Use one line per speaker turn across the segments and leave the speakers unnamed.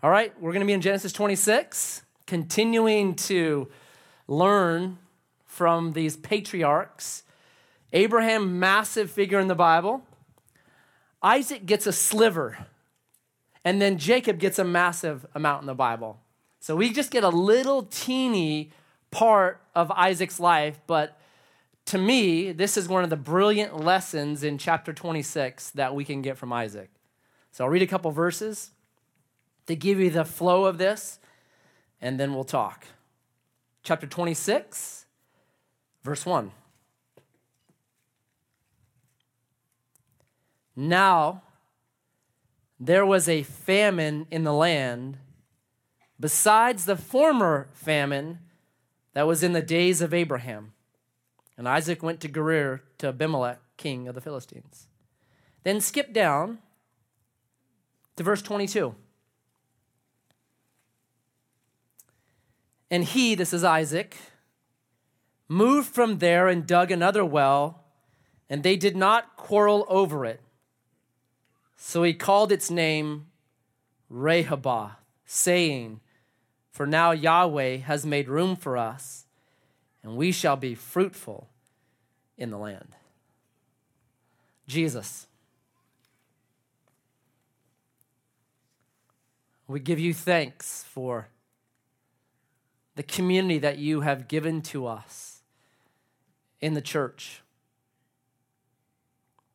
All right, we're going to be in Genesis 26, continuing to learn from these patriarchs. Abraham, massive figure in the Bible. Isaac gets a sliver, and then Jacob gets a massive amount in the Bible. So we just get a little teeny part of Isaac's life, but to me, this is one of the brilliant lessons in chapter 26 that we can get from Isaac. So I'll read a couple verses to give you the flow of this, and then we'll talk. Chapter 26, verse 1. Now there was a famine in the land, besides the former famine that was in the days of Abraham. And Isaac went to Gerar to Abimelech, king of the Philistines. Then skip down to verse 22. And he, this is Isaac, moved from there and dug another well, and they did not quarrel over it. So he called its name Rehoboth, saying, For now Yahweh has made room for us, and we shall be fruitful in the land. Jesus. We give you thanks for the community that you have given to us in the church.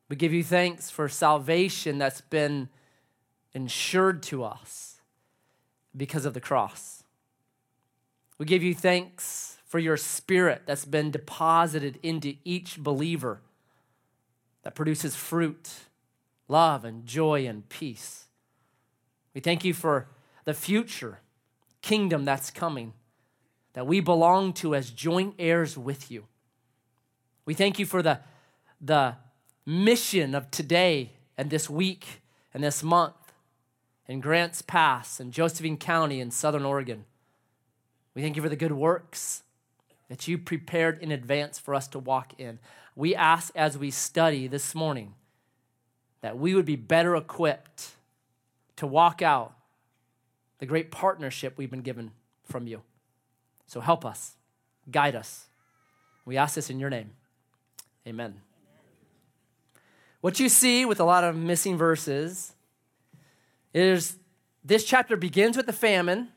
We give you thanks for salvation that's been ensured to us because of the cross. We give you thanks for your spirit that's been deposited into each believer that produces fruit, love, and joy and peace. We thank you for the future kingdom that's coming that we belong to as joint heirs with you. We thank you for the, the mission of today and this week and this month in Grants Pass and Josephine County in Southern Oregon. We thank you for the good works that you prepared in advance for us to walk in. We ask as we study this morning that we would be better equipped to walk out the great partnership we've been given from you. So help us, guide us. We ask this in your name. Amen. What you see with a lot of missing verses is this chapter begins with the famine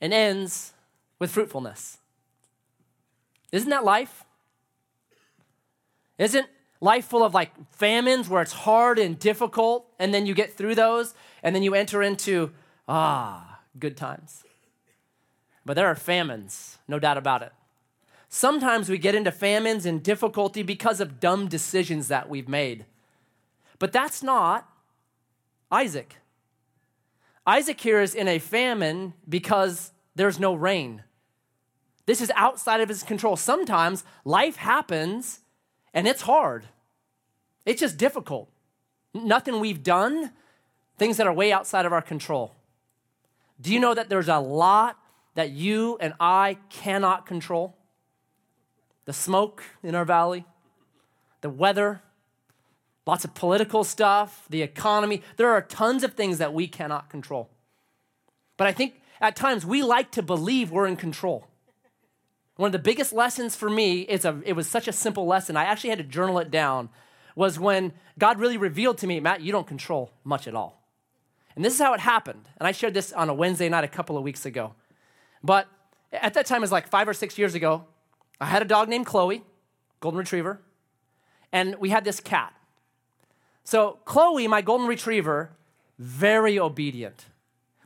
and ends with fruitfulness. Isn't that life? Isn't life full of like famines where it's hard and difficult, and then you get through those, and then you enter into, ah, good times? But there are famines, no doubt about it. Sometimes we get into famines and difficulty because of dumb decisions that we've made. But that's not Isaac. Isaac here is in a famine because there's no rain. This is outside of his control. Sometimes life happens and it's hard, it's just difficult. Nothing we've done, things that are way outside of our control. Do you know that there's a lot that you and I cannot control? The smoke in our valley, the weather, lots of political stuff, the economy. There are tons of things that we cannot control. But I think at times we like to believe we're in control. One of the biggest lessons for me is a, it was such a simple lesson. I actually had to journal it down. Was when God really revealed to me, Matt, you don't control much at all. And this is how it happened. And I shared this on a Wednesday night a couple of weeks ago. But at that time, it was like five or six years ago. I had a dog named Chloe, golden retriever, and we had this cat. So, Chloe, my golden retriever, very obedient.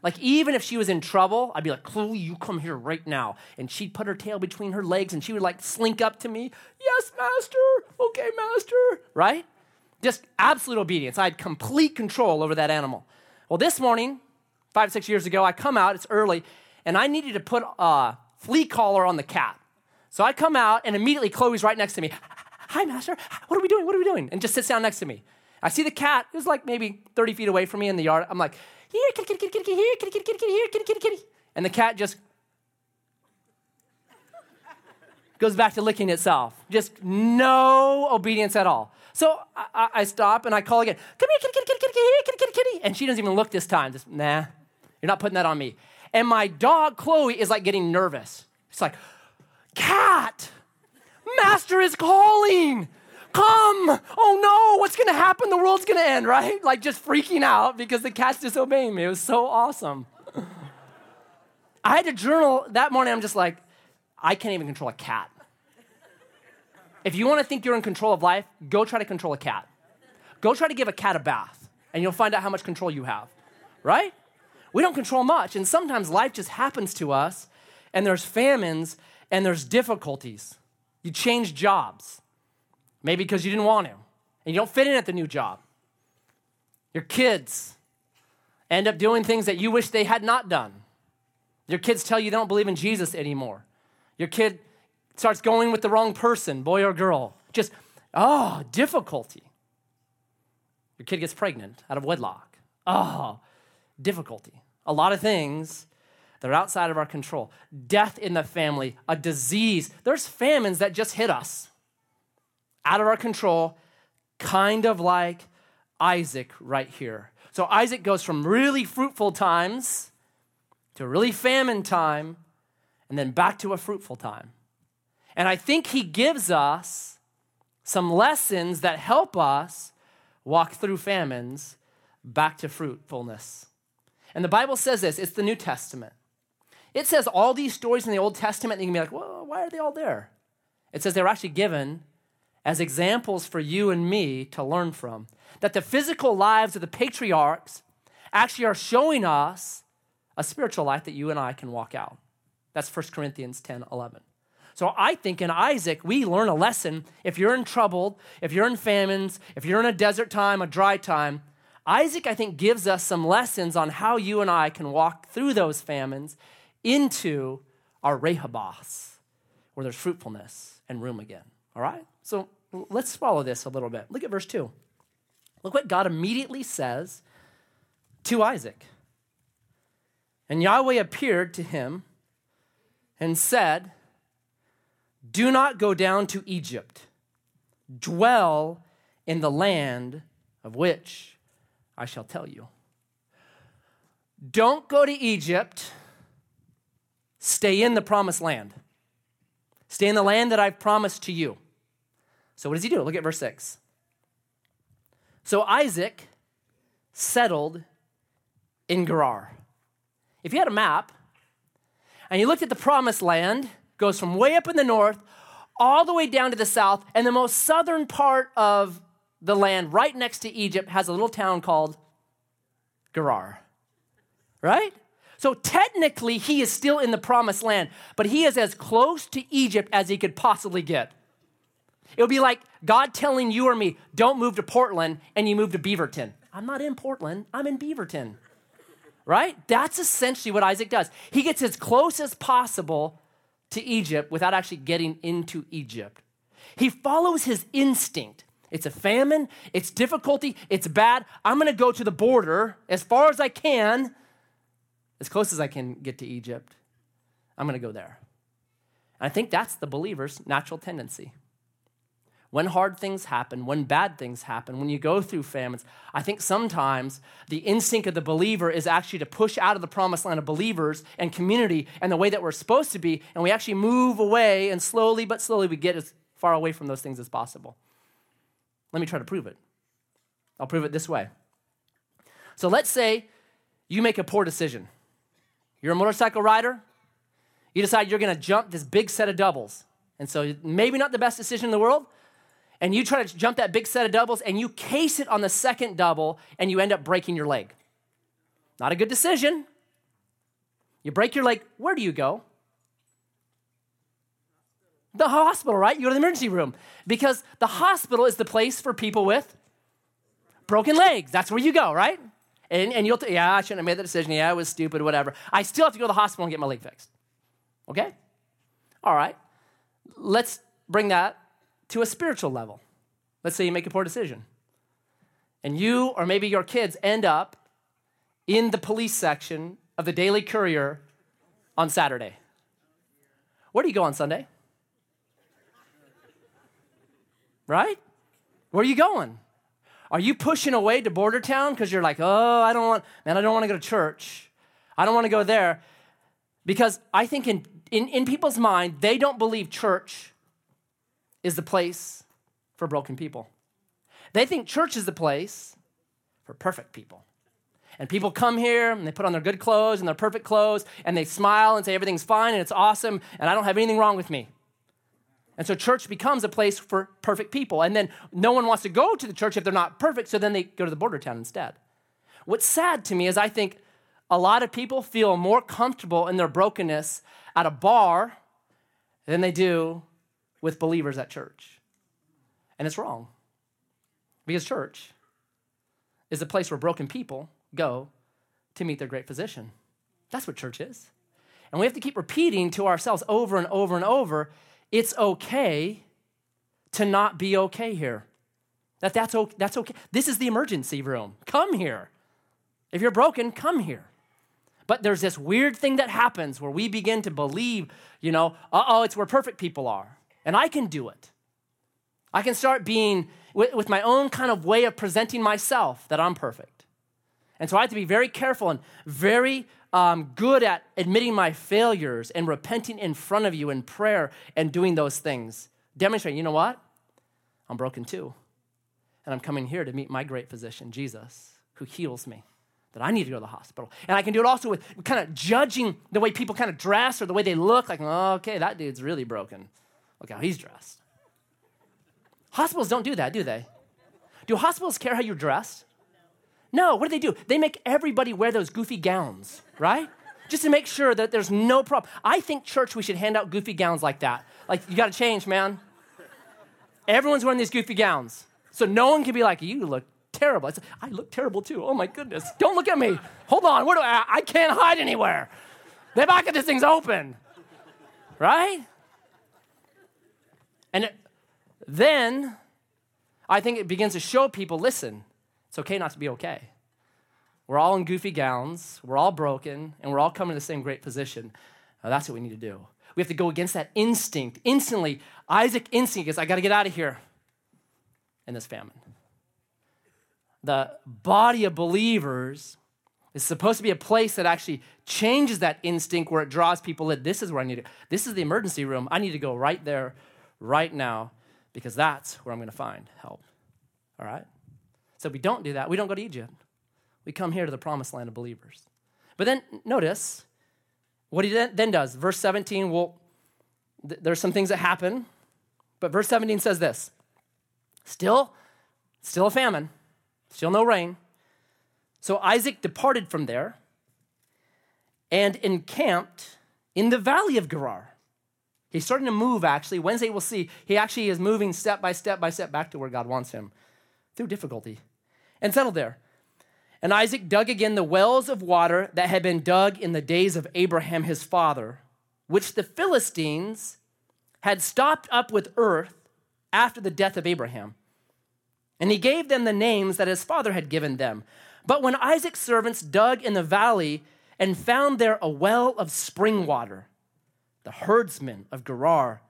Like, even if she was in trouble, I'd be like, Chloe, you come here right now. And she'd put her tail between her legs and she would like slink up to me. Yes, master. Okay, master. Right? Just absolute obedience. I had complete control over that animal. Well, this morning, five, six years ago, I come out, it's early, and I needed to put a flea collar on the cat. So I come out, and immediately Chloe's right next to me. Hi, master. What are we doing? What are we doing? And just sits down next to me. I see the cat. It was like maybe 30 feet away from me in the yard. I'm like, here, kitty, kitty, kitty, kitty, here, kitty, kitty, kitty, kitty, here, kitty, kitty, kitty. And the cat just goes back to licking itself. Just no obedience at all. So I, I, stop and I call again. Come here, kitty, kitty, kitty, kitty, here, kitty, kitty, kitty. And she doesn't even look this time. Just nah, You're not putting that on me. And my dog, Chloe, is like getting nervous. It's like, cat, master is calling. Come. Oh no, what's going to happen? The world's going to end, right? Like just freaking out because the cat's disobeying me. It was so awesome. I had to journal that morning. I'm just like, I can't even control a cat. If you want to think you're in control of life, go try to control a cat. Go try to give a cat a bath, and you'll find out how much control you have, right? We don't control much, and sometimes life just happens to us, and there's famines and there's difficulties. You change jobs, maybe because you didn't want to, and you don't fit in at the new job. Your kids end up doing things that you wish they had not done. Your kids tell you they don't believe in Jesus anymore. Your kid starts going with the wrong person, boy or girl. Just, oh, difficulty. Your kid gets pregnant out of wedlock. Oh, difficulty. A lot of things that are outside of our control. Death in the family, a disease. There's famines that just hit us out of our control, kind of like Isaac right here. So Isaac goes from really fruitful times to really famine time and then back to a fruitful time. And I think he gives us some lessons that help us walk through famines back to fruitfulness. And the Bible says this it's the New Testament. It says all these stories in the Old Testament, and you can be like, well, why are they all there? It says they were actually given as examples for you and me to learn from. That the physical lives of the patriarchs actually are showing us a spiritual life that you and I can walk out. That's 1 Corinthians 10 11. So I think in Isaac, we learn a lesson. If you're in trouble, if you're in famines, if you're in a desert time, a dry time, Isaac, I think, gives us some lessons on how you and I can walk through those famines into our Rehoboth, where there's fruitfulness and room again. All right? So let's follow this a little bit. Look at verse 2. Look what God immediately says to Isaac. And Yahweh appeared to him and said, Do not go down to Egypt, dwell in the land of which I shall tell you. Don't go to Egypt, stay in the promised land. Stay in the land that I've promised to you. So, what does he do? Look at verse 6. So, Isaac settled in Gerar. If you had a map and you looked at the promised land, goes from way up in the north all the way down to the south, and the most southern part of the land right next to Egypt has a little town called Gerar. Right? So technically, he is still in the promised land, but he is as close to Egypt as he could possibly get. It would be like God telling you or me, don't move to Portland, and you move to Beaverton. I'm not in Portland, I'm in Beaverton. Right? That's essentially what Isaac does. He gets as close as possible to Egypt without actually getting into Egypt. He follows his instinct. It's a famine, it's difficulty, it's bad. I'm gonna go to the border as far as I can, as close as I can get to Egypt. I'm gonna go there. And I think that's the believer's natural tendency. When hard things happen, when bad things happen, when you go through famines, I think sometimes the instinct of the believer is actually to push out of the promised land of believers and community and the way that we're supposed to be, and we actually move away, and slowly but slowly we get as far away from those things as possible. Let me try to prove it. I'll prove it this way. So let's say you make a poor decision. You're a motorcycle rider, you decide you're gonna jump this big set of doubles. And so, maybe not the best decision in the world, and you try to jump that big set of doubles and you case it on the second double and you end up breaking your leg. Not a good decision. You break your leg, where do you go? The hospital, right? You go to the emergency room because the hospital is the place for people with broken legs. That's where you go, right? And, and you'll, t- yeah, I shouldn't have made that decision. Yeah, it was stupid, whatever. I still have to go to the hospital and get my leg fixed. Okay? All right. Let's bring that to a spiritual level. Let's say you make a poor decision. And you or maybe your kids end up in the police section of the Daily Courier on Saturday. Where do you go on Sunday? Right? Where are you going? Are you pushing away to border town because you're like, oh, I don't want, man, I don't want to go to church. I don't want to go there because I think in, in, in people's mind, they don't believe church is the place for broken people. They think church is the place for perfect people. And people come here and they put on their good clothes and their perfect clothes and they smile and say everything's fine and it's awesome and I don't have anything wrong with me. And so church becomes a place for perfect people. And then no one wants to go to the church if they're not perfect, so then they go to the border town instead. What's sad to me is I think a lot of people feel more comfortable in their brokenness at a bar than they do with believers at church. And it's wrong. Because church is a place where broken people go to meet their great physician. That's what church is. And we have to keep repeating to ourselves over and over and over it's okay to not be okay here. That that's okay, that's okay. This is the emergency room. Come here. If you're broken, come here. But there's this weird thing that happens where we begin to believe, you know, uh-oh, it's where perfect people are. And I can do it. I can start being with, with my own kind of way of presenting myself that I'm perfect. And so I have to be very careful and very um, good at admitting my failures and repenting in front of you in prayer and doing those things. Demonstrating, you know what? I'm broken too. And I'm coming here to meet my great physician, Jesus, who heals me. That I need to go to the hospital. And I can do it also with kind of judging the way people kind of dress or the way they look, like, okay, that dude's really broken. Look how he's dressed. Hospitals don't do that, do they? Do hospitals care how you're dressed? No, what do they do? They make everybody wear those goofy gowns, right? Just to make sure that there's no problem. I think church we should hand out goofy gowns like that. Like you got to change, man. Everyone's wearing these goofy gowns, so no one can be like, "You look terrible." I, said, I look terrible too. Oh my goodness! Don't look at me. Hold on. Where do I? I can't hide anywhere. The back of this thing's open, right? And it, then I think it begins to show people listen, it's okay not to be okay. We're all in goofy gowns, we're all broken, and we're all coming to the same great physician. Now, that's what we need to do. We have to go against that instinct. Instantly, Isaac instinct is I got to get out of here in this famine. The body of believers is supposed to be a place that actually changes that instinct where it draws people in. This is where I need to. This is the emergency room. I need to go right there, right now, because that's where I'm going to find help. All right? So if we don't do that. We don't go to Egypt. We come here to the promised land of believers. But then notice what he then does. Verse 17, well, th- there's some things that happen, but verse 17 says this still, still a famine, still no rain. So Isaac departed from there and encamped in the valley of Gerar. He's starting to move, actually. Wednesday, we'll see. He actually is moving step by step by step back to where God wants him through difficulty and settled there. And Isaac dug again the wells of water that had been dug in the days of Abraham his father, which the Philistines had stopped up with earth after the death of Abraham. And he gave them the names that his father had given them. But when Isaac's servants dug in the valley and found there a well of spring water, the herdsmen of Gerar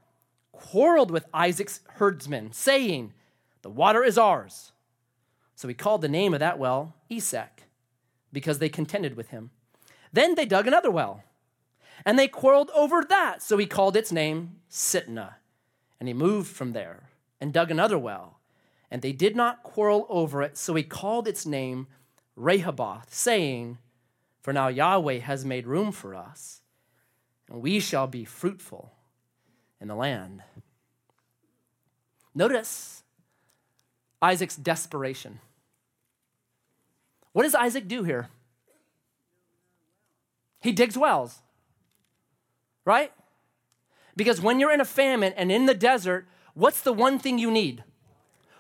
quarreled with Isaac's herdsmen, saying, The water is ours. So he called the name of that well Esek, because they contended with him. Then they dug another well, and they quarreled over that. So he called its name Sitnah. And he moved from there and dug another well, and they did not quarrel over it. So he called its name Rehoboth, saying, For now Yahweh has made room for us, and we shall be fruitful in the land. Notice Isaac's desperation. What does Isaac do here? He digs wells, right? Because when you're in a famine and in the desert, what's the one thing you need?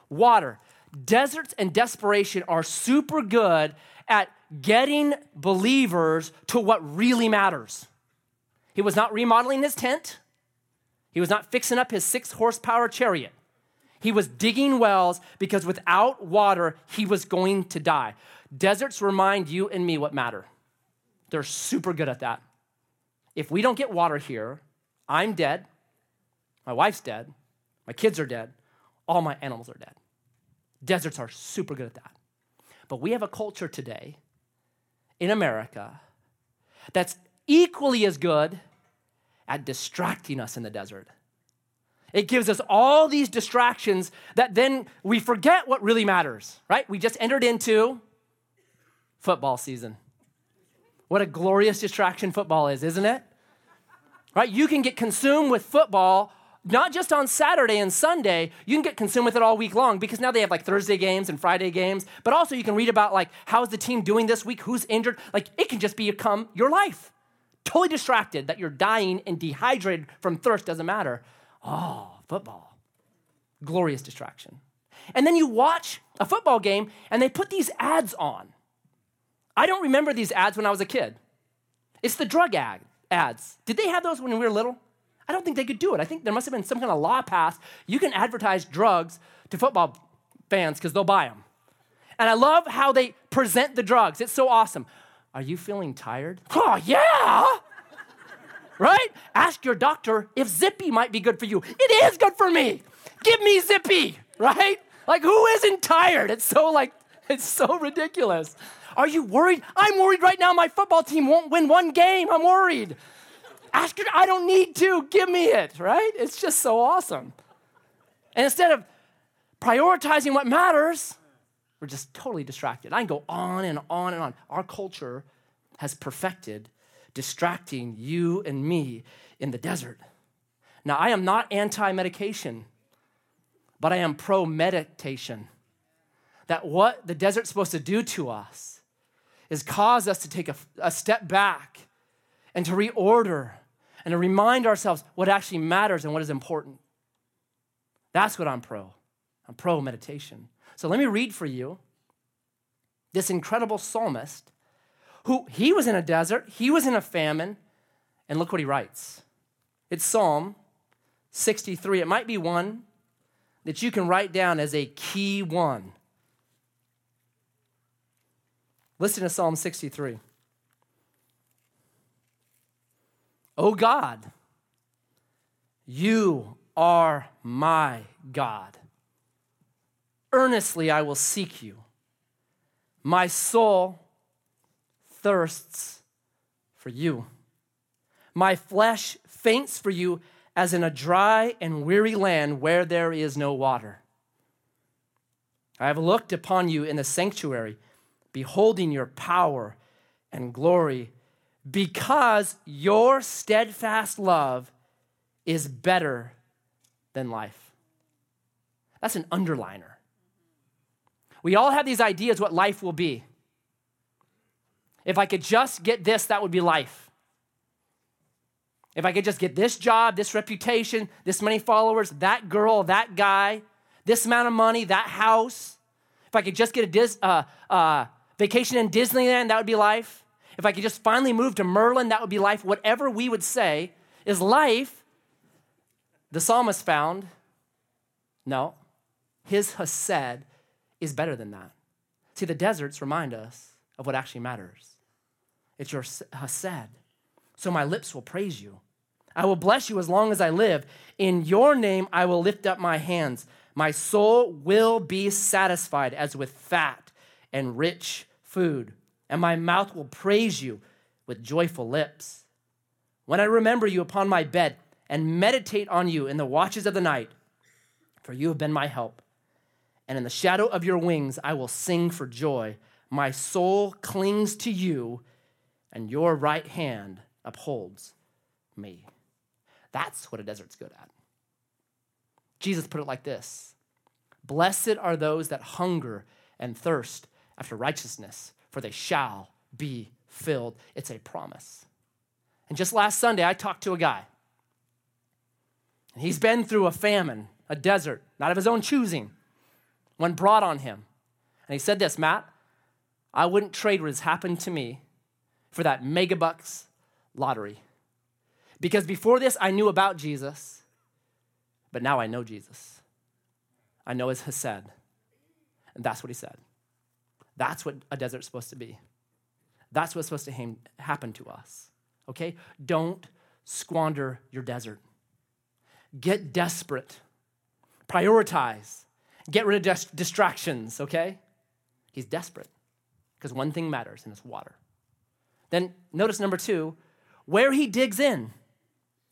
Water. Deserts and desperation are super good at getting believers to what really matters. He was not remodeling his tent, he was not fixing up his six horsepower chariot. He was digging wells because without water, he was going to die. Deserts remind you and me what matter. They're super good at that. If we don't get water here, I'm dead, my wife's dead, my kids are dead, all my animals are dead. Deserts are super good at that. But we have a culture today in America that's equally as good at distracting us in the desert. It gives us all these distractions that then we forget what really matters, right? We just entered into football season. What a glorious distraction football is, isn't it? Right? You can get consumed with football not just on Saturday and Sunday, you can get consumed with it all week long because now they have like Thursday games and Friday games, but also you can read about like how's the team doing this week, who's injured. Like it can just become your life. Totally distracted that you're dying and dehydrated from thirst doesn't matter. Oh, football. Glorious distraction. And then you watch a football game and they put these ads on. I don't remember these ads when I was a kid. It's the drug ad, ads. Did they have those when we were little? I don't think they could do it. I think there must have been some kind of law passed. You can advertise drugs to football fans because they'll buy them. And I love how they present the drugs. It's so awesome. Are you feeling tired? Oh, yeah. right? Ask your doctor if Zippy might be good for you. It is good for me. Give me Zippy, right? Like who isn't tired? It's so like it's so ridiculous. Are you worried? I'm worried right now my football team won't win one game. I'm worried. Ask her, I don't need to. Give me it, right? It's just so awesome. And instead of prioritizing what matters, we're just totally distracted. I can go on and on and on. Our culture has perfected distracting you and me in the desert. Now, I am not anti medication, but I am pro meditation. That what the desert's supposed to do to us is cause us to take a, a step back and to reorder and to remind ourselves what actually matters and what is important. That's what I'm pro. I'm pro meditation. So let me read for you this incredible psalmist who he was in a desert, he was in a famine, and look what he writes. It's Psalm 63. It might be one that you can write down as a key one. Listen to Psalm 63. Oh God, you are my God. Earnestly I will seek you. My soul thirsts for you. My flesh faints for you as in a dry and weary land where there is no water. I have looked upon you in the sanctuary, beholding your power and glory because your steadfast love is better than life. That's an underliner. We all have these ideas what life will be. If I could just get this, that would be life. If I could just get this job, this reputation, this many followers, that girl, that guy, this amount of money, that house, if I could just get a Dis, uh, uh, vacation in Disneyland, that would be life. If I could just finally move to Merlin, that would be life. Whatever we would say is life. The psalmist found, no, his Hesed is better than that. See, the deserts remind us of what actually matters. It's your Hesed. So my lips will praise you. I will bless you as long as I live. In your name I will lift up my hands. My soul will be satisfied as with fat and rich food and my mouth will praise you with joyful lips. When I remember you upon my bed and meditate on you in the watches of the night, for you have been my help. And in the shadow of your wings I will sing for joy. My soul clings to you, and your right hand upholds me. That's what a desert's good at. Jesus put it like this Blessed are those that hunger and thirst after righteousness, for they shall be filled. It's a promise. And just last Sunday, I talked to a guy. And he's been through a famine, a desert, not of his own choosing, one brought on him. And he said this Matt, I wouldn't trade what has happened to me for that megabucks lottery. Because before this, I knew about Jesus, but now I know Jesus. I know his Hesed. And that's what he said. That's what a desert's supposed to be. That's what's supposed to happen to us. Okay? Don't squander your desert. Get desperate. Prioritize. Get rid of distractions, okay? He's desperate because one thing matters, and it's water. Then notice number two, where he digs in.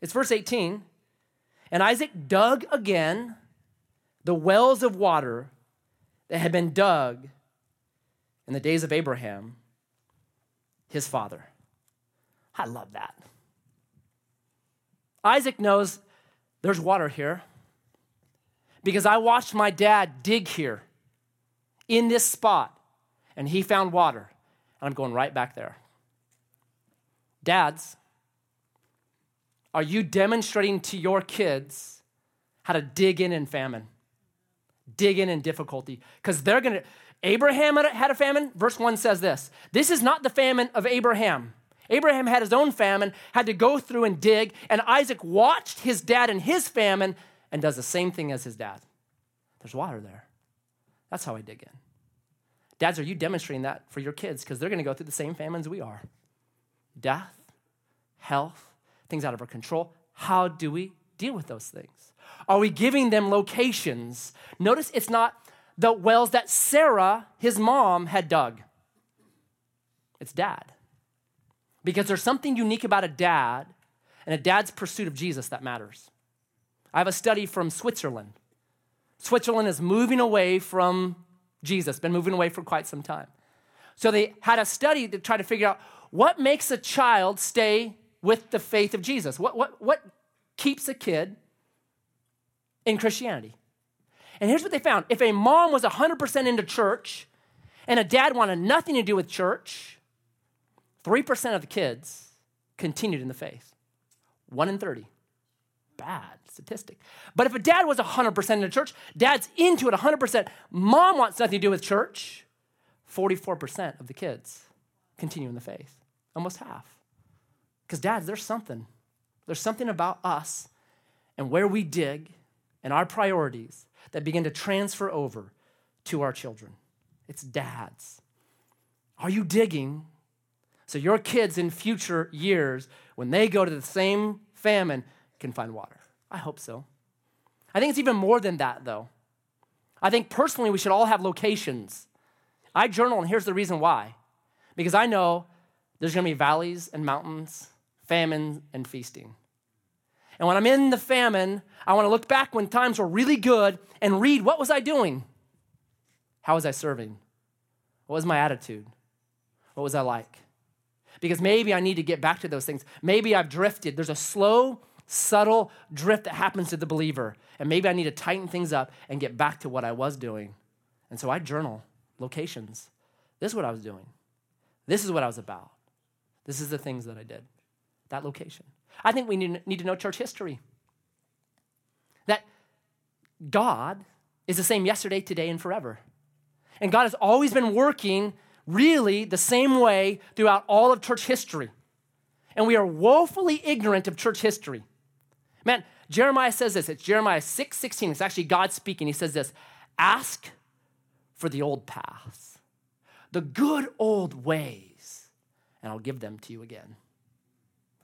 It's verse 18. And Isaac dug again the wells of water that had been dug in the days of Abraham, his father. I love that. Isaac knows there's water here because I watched my dad dig here in this spot and he found water. And I'm going right back there. Dads, are you demonstrating to your kids how to dig in in famine? Dig in in difficulty. Because they're going to, Abraham had a famine. Verse 1 says this This is not the famine of Abraham. Abraham had his own famine, had to go through and dig, and Isaac watched his dad in his famine and does the same thing as his dad. There's water there. That's how I dig in. Dads, are you demonstrating that for your kids? Because they're going to go through the same famines we are death, health, things out of our control. How do we deal with those things? Are we giving them locations? Notice it's not the wells that Sarah, his mom, had dug, it's dad. Because there's something unique about a dad and a dad's pursuit of Jesus that matters. I have a study from Switzerland. Switzerland is moving away from Jesus, been moving away for quite some time. So they had a study to try to figure out what makes a child stay with the faith of Jesus? What, what, what keeps a kid in Christianity? And here's what they found if a mom was 100% into church and a dad wanted nothing to do with church, 3% of the kids continued in the faith. 1 in 30. Bad statistic. But if a dad was 100% into church, dad's into it 100%, mom wants nothing to do with church, 44% of the kids continue in the faith. Almost half. Because, dads, there's something. There's something about us and where we dig and our priorities that begin to transfer over to our children. It's dads. Are you digging so your kids in future years, when they go to the same famine, can find water? I hope so. I think it's even more than that, though. I think personally we should all have locations. I journal, and here's the reason why. Because I know there's gonna be valleys and mountains famine, and feasting. And when I'm in the famine, I want to look back when times were really good and read what was I doing? How was I serving? What was my attitude? What was I like? Because maybe I need to get back to those things. Maybe I've drifted. There's a slow, subtle drift that happens to the believer. And maybe I need to tighten things up and get back to what I was doing. And so I journal locations. This is what I was doing. This is what I was about. This is the things that I did that location. I think we need, to know church history. That God is the same yesterday, today, and forever. And God has always been working really the same way throughout all of church history. And we are woefully ignorant of church history. Man, Jeremiah says this. It's Jeremiah 6 16. It's actually God speaking. He says this Ask for the old paths, the good old ways, and I'll give them to you again.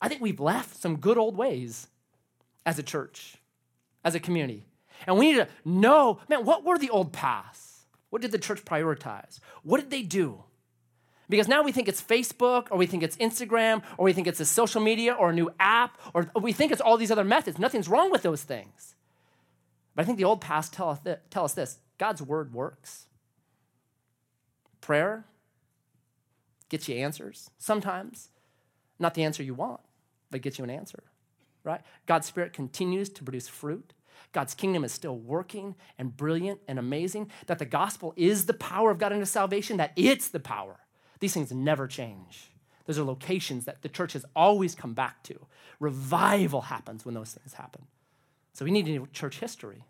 I think we've left some good old ways as a church, as a community. And we need to know, man, what were the old paths? What did the church prioritize? What did they do? Because now we think it's Facebook, or we think it's Instagram, or we think it's a social media, or a new app, or we think it's all these other methods. Nothing's wrong with those things. But I think the old paths tell us, th- tell us this God's word works. Prayer gets you answers sometimes, not the answer you want but gets you an answer, right? God's Spirit continues to produce fruit. God's kingdom is still working and brilliant and amazing. That the gospel is the power of God into salvation, that it's the power. These things never change. Those are locations that the church has always come back to. Revival happens when those things happen. So we need church history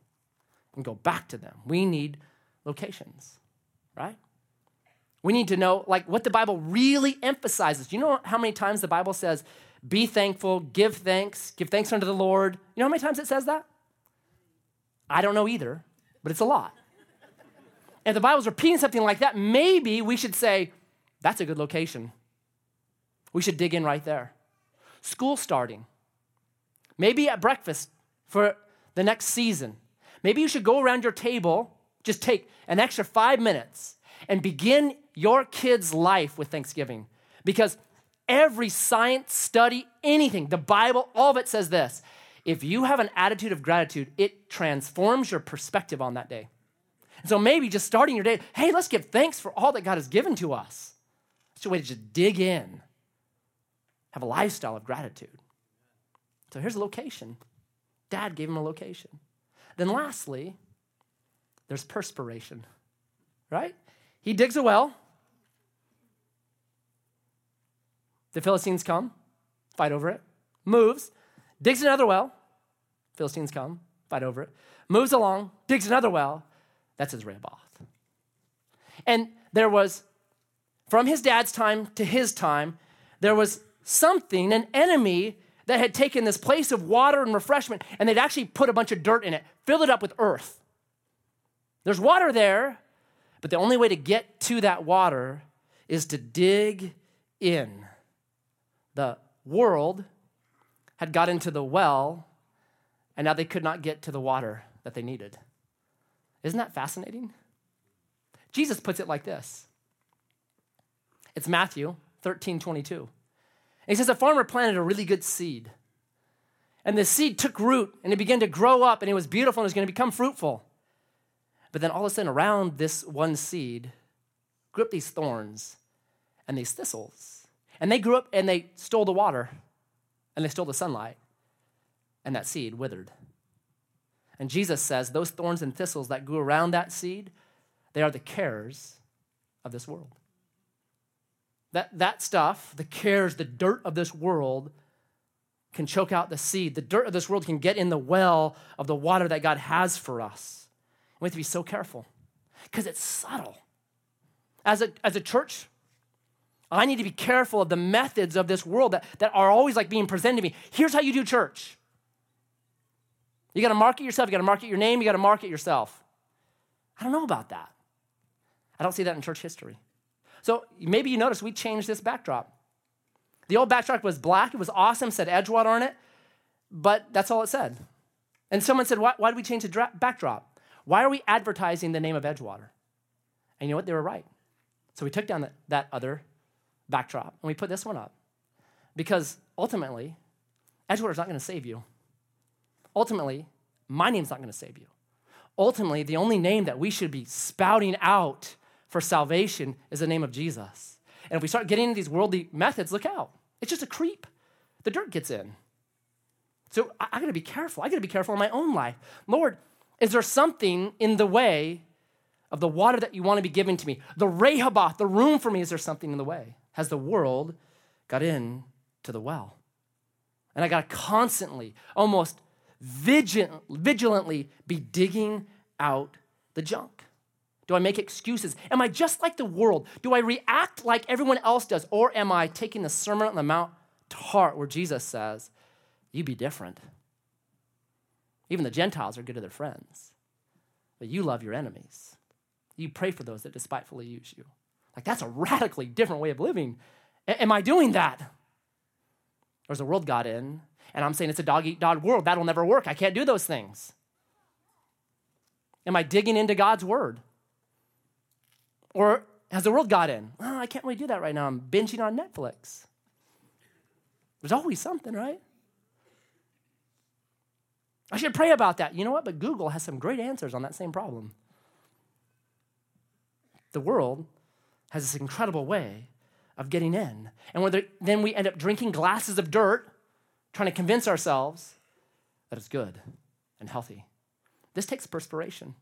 and go back to them. We need locations, right? We need to know like what the Bible really emphasizes. You know how many times the Bible says be thankful, give thanks, give thanks unto the Lord. You know how many times it says that? I don't know either, but it's a lot. And the Bible's repeating something like that, maybe we should say, that's a good location. We should dig in right there. School starting. Maybe at breakfast for the next season. Maybe you should go around your table, just take an extra five minutes and begin your kid's life with Thanksgiving. Because every science study, anything, the Bible, all of it says this. If you have an attitude of gratitude, it transforms your perspective on that day. And so maybe just starting your day, hey, let's give thanks for all that God has given to us. It's a way to just dig in, have a lifestyle of gratitude. So here's a location. Dad gave him a location. Then lastly, there's perspiration, right? He digs a well. The Philistines come, fight over it, moves, digs another well. Philistines come, fight over it, moves along, digs another well. That's his Rehoboth. And there was, from his dad's time to his time, there was something, an enemy that had taken this place of water and refreshment and they'd actually put a bunch of dirt in it, filled it up with earth. There's water there, but the only way to get to that water is to dig in. The world had got into the well, and now they could not get to the water that they needed. Isn't that fascinating? Jesus puts it like this it's Matthew 13 22. he says, A farmer planted a really good seed. And the seed took root and it began to grow up and it was beautiful and it was going to become fruitful. But then all of a sudden, around this one seed grew up these thorns and these thistles. And they grew up and they stole the water and they stole the sunlight. And that seed withered. And Jesus says those thorns and thistles that grew around that seed, they are the cares of this world. That, that stuff, the cares, the dirt of this world, can choke out the seed. The dirt of this world can get in the well of the water that God has for us. We have to be so careful because it's subtle. As a, as a church, I need to be careful of the methods of this world that, that are always like being presented to me. Here's how you do church. You got to market yourself, you got to market your name, you got to market yourself. I don't know about that. I don't see that in church history. So maybe you notice we changed this backdrop. The old backdrop was black, it was awesome, said Edgewater on it, but that's all it said. And someone said, Why, why did we change the dra- backdrop? Why are we advertising the name of Edgewater? And you know what? They were right. So we took down that, that other backdrop and we put this one up. Because ultimately, Edgewater is not going to save you. Ultimately, my name's not going to save you. Ultimately, the only name that we should be spouting out for salvation is the name of Jesus. And if we start getting into these worldly methods, look out. It's just a creep. The dirt gets in. So I, I got to be careful. I got to be careful in my own life. Lord, is there something in the way of the water that you want to be giving to me? The Rehoboth, the room for me, is there something in the way? Has the world got in to the well? And I got to constantly, almost vigilantly be digging out the junk. Do I make excuses? Am I just like the world? Do I react like everyone else does? Or am I taking the Sermon on the Mount to heart where Jesus says, You be different? Even the Gentiles are good to their friends. But you love your enemies. You pray for those that despitefully use you. Like, that's a radically different way of living. A- am I doing that? Or has the world got in and I'm saying it's a dog eat dog world? That'll never work. I can't do those things. Am I digging into God's word? Or has the world got in? Oh, I can't really do that right now. I'm binging on Netflix. There's always something, right? I should pray about that. You know what? But Google has some great answers on that same problem. The world has this incredible way of getting in. And then we end up drinking glasses of dirt, trying to convince ourselves that it's good and healthy. This takes perspiration,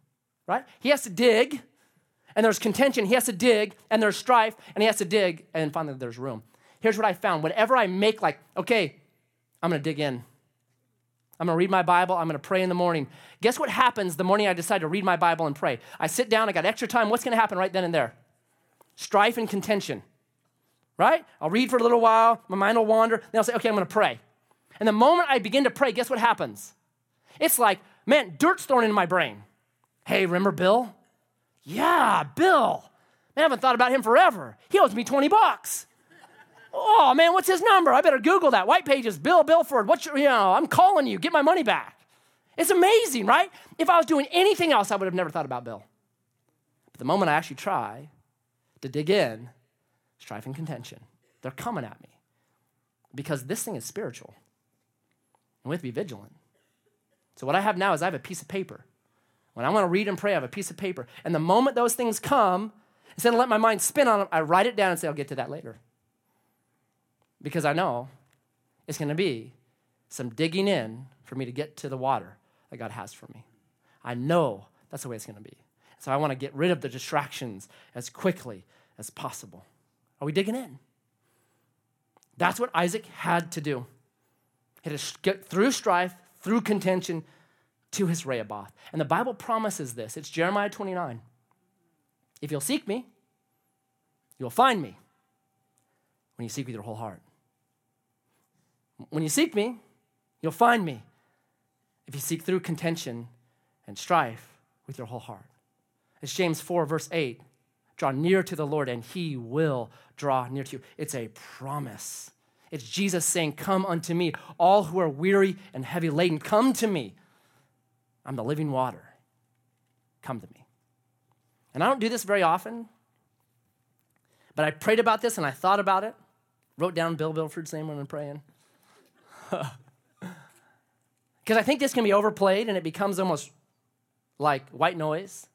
right? He has to dig, and there's contention. He has to dig, and there's strife, and he has to dig, and finally there's room. Here's what I found. Whenever I make, like, okay, I'm gonna dig in, I'm to read my Bible. I'm to pray in the morning. Guess what happens the morning I decide to read my Bible and pray? I sit down, I got extra time. What's to happen right then and there? Strife and contention, right? I'll read for a little while, my mind will wander, then I'll say, okay, I'm going to pray. And the moment I begin to pray, guess what happens? It's like, man, dirt's thrown into my brain. Hey, remember Bill? Yeah, Bill. Man, I haven't thought about him forever. He owes me 20 bucks. Oh man, what's his number? I better Google that. White Pages, Bill Bilford. What's your, you know, I'm calling you. Get my money back. It's amazing, right? If I was doing anything else, I would have never thought about Bill. But the moment I actually try to dig in, strife and contention, they're coming at me. because this thing is spiritual. And we have to be vigilant. So, what I have now is I have a piece of paper. When I want to read and pray, I have a piece of paper. And the moment those things come, instead of let my mind spin on them, I write it down and say, I'll get to that later. Because I know it's going to be some digging in for me to get to the water that God has for me. I know that's the way it's going to be. So I want to get rid of the distractions as quickly as possible. Are we digging in? That's what Isaac had to do. He had to get through strife, through contention to his Rehoboth. And the Bible promises this. It's Jeremiah 29. If you'll seek me, you'll find me when you seek with your whole heart. When you seek me, you'll find me if you seek through contention and strife with your whole heart. It's James 4, verse 8. Draw near to the Lord, and he will draw near to you. It's a promise. It's Jesus saying, Come unto me, all who are weary and heavy laden. Come to me. I'm the living water. Come to me. And I don't do this very often, but I prayed about this and I thought about it. Wrote down Bill Bilford's name when I'm praying. Because I think this can be overplayed and it becomes almost like white noise.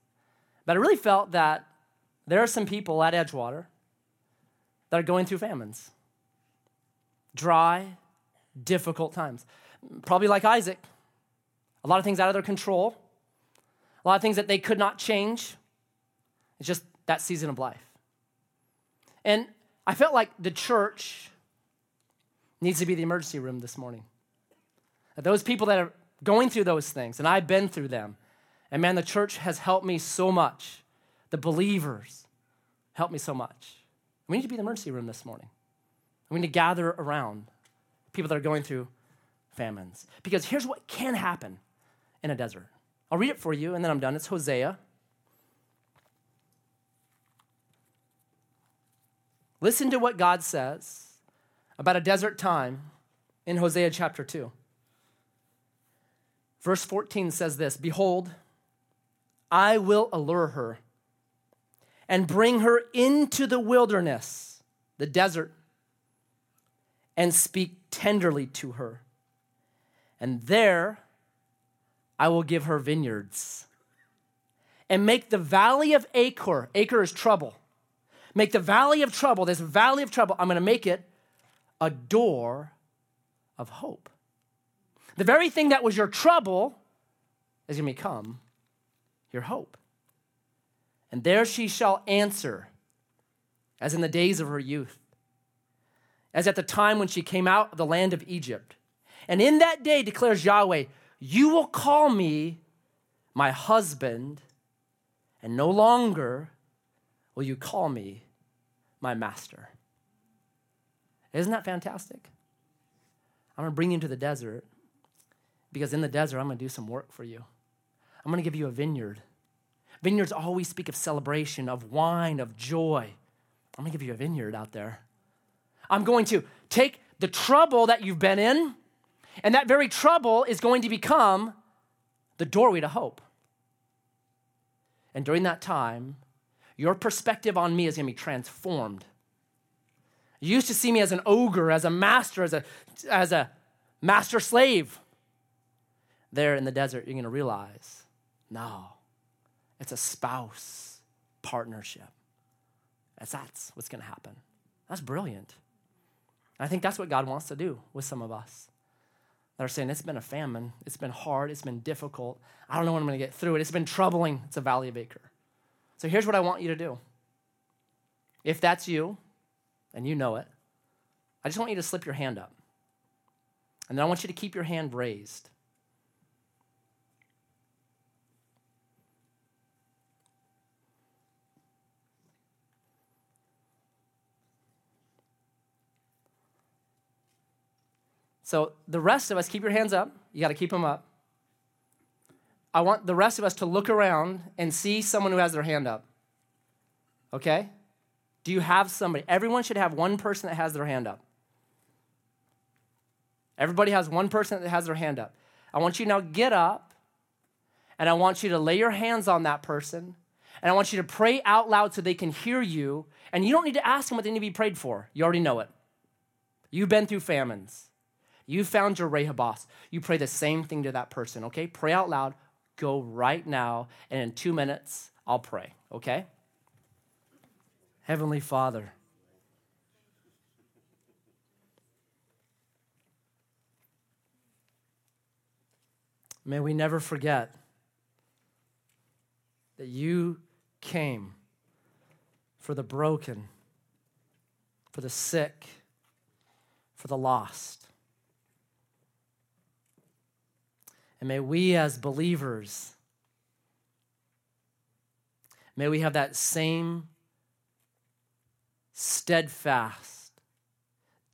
But I really felt that there are some people at Edgewater that are going through famines dry, difficult times. Probably like Isaac, a lot of things out of their control, a lot of things that they could not change. It's just that season of life. And I felt like the church needs to be the emergency room this morning. Those people that are going through those things, and I've been through them, and man, the church has helped me so much. The believers helped me so much. We need to be in the emergency room this morning. We need to gather around people that are going through famines. Because here's what can happen in a desert. I'll read it for you and then I'm done. It's Hosea. Listen to what God says about a desert time in Hosea chapter 2. Verse 14 says this Behold, I will allure her and bring her into the wilderness, the desert, and speak tenderly to her. And there I will give her vineyards and make the valley of Achor, Achor is trouble. Make the valley of trouble, this valley of trouble, I'm going to make it a door of hope. The very thing that was your trouble is going to become your hope. And there she shall answer, as in the days of her youth, as at the time when she came out of the land of Egypt. And in that day, declares Yahweh, you will call me my husband, and no longer will you call me my master. Isn't that fantastic? I'm going to bring you into the desert because in the desert, I'm going to do some work for you. I'm going to give you a vineyard. Vineyards always speak of celebration, of wine, of joy. I'm to give you a vineyard out there. I'm going to take the trouble that you've been in and that very trouble is going to become the doorway to hope. And during that time, your perspective on me is to be transformed. You used to see me as an ogre, as a master, as a, as a master slave. There in the desert, you're to realize no, it's a spouse partnership. That's, that's what's going to happen. That's brilliant. I think that's what God wants to do with some of us that are saying, It's been a famine. It's been hard. It's been difficult. I don't know when I'm going to get through it. It's been troubling. It's a valley of Achor. So here's what I want you to do. If that's you, and you know it, I just want you to slip your hand up. And then I want you to keep your hand raised. So the rest of us, keep your hands up. You got to keep them up. I want the rest of us to look around and see someone who has their hand up. Okay? Do you have somebody? Everyone should have one person that has their hand up. Everybody has one person that has their hand up. I want you now get up and I want you to lay your hands on that person and I want you to pray out loud so they can hear you. And you don't need to ask them what they need to be prayed for. You already know it. You've been through famines. You found your Rehoboth. You pray the same thing to that person, okay? Pray out loud. Go right now, and in two minutes, I'll pray, okay? Heavenly Father, may we never forget that you came for the broken, for the sick, for the lost. And may we as believers, may we have that same steadfast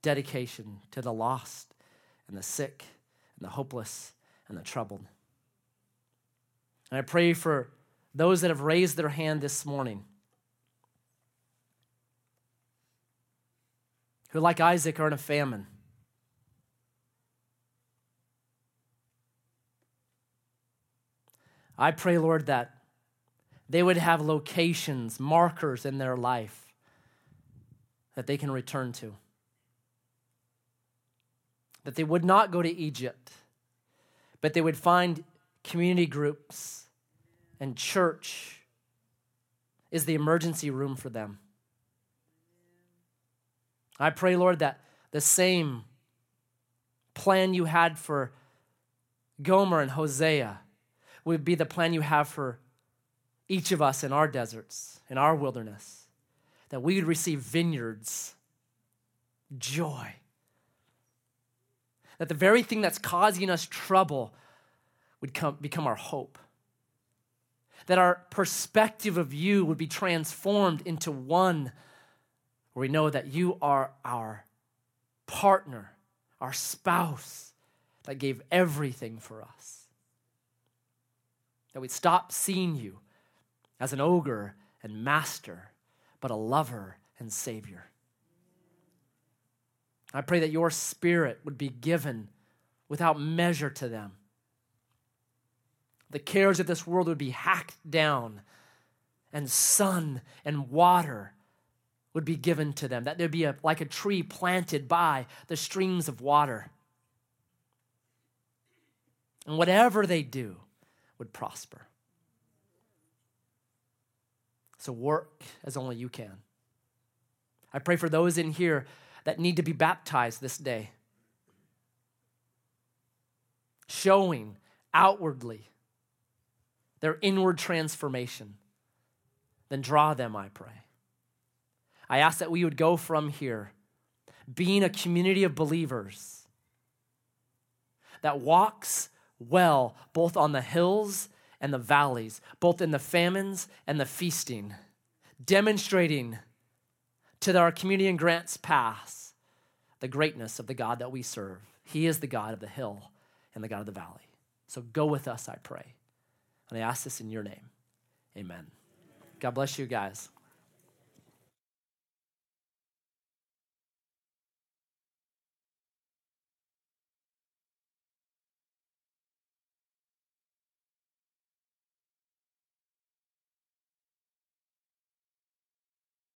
dedication to the lost and the sick and the hopeless and the troubled. And I pray for those that have raised their hand this morning who, like Isaac, are in a famine. I pray, Lord, that they would have locations, markers in their life that they can return to. That they would not go to Egypt, but they would find community groups and church is the emergency room for them. I pray, Lord, that the same plan you had for Gomer and Hosea would be the plan you have for each of us in our deserts, in our wilderness, that we would receive vineyards, joy. That the very thing that's causing us trouble would come, become our hope. That our perspective of you would be transformed into one where we know that you are our partner, our spouse that gave everything for us. That we'd stop seeing you as an ogre and master, but a lover and savior. I pray that your spirit would be given without measure to them. The cares of this world would be hacked down, and sun and water would be given to them, that there'd be a, like a tree planted by the streams of water. And whatever they do would prosper. So work as only you can. I pray for those in here that need to be baptized this day, showing outwardly their inward transformation. Then draw them, I pray. I ask that we would go from here being a community of believers that walks well both on the hills and the valleys, both in the famines and the feasting, demonstrating to our community in Grants Pass the greatness of the God that we serve. He is the God of the hill and the God of the valley. So go with us, I pray. And I ask this in your name. Amen. God bless you guys.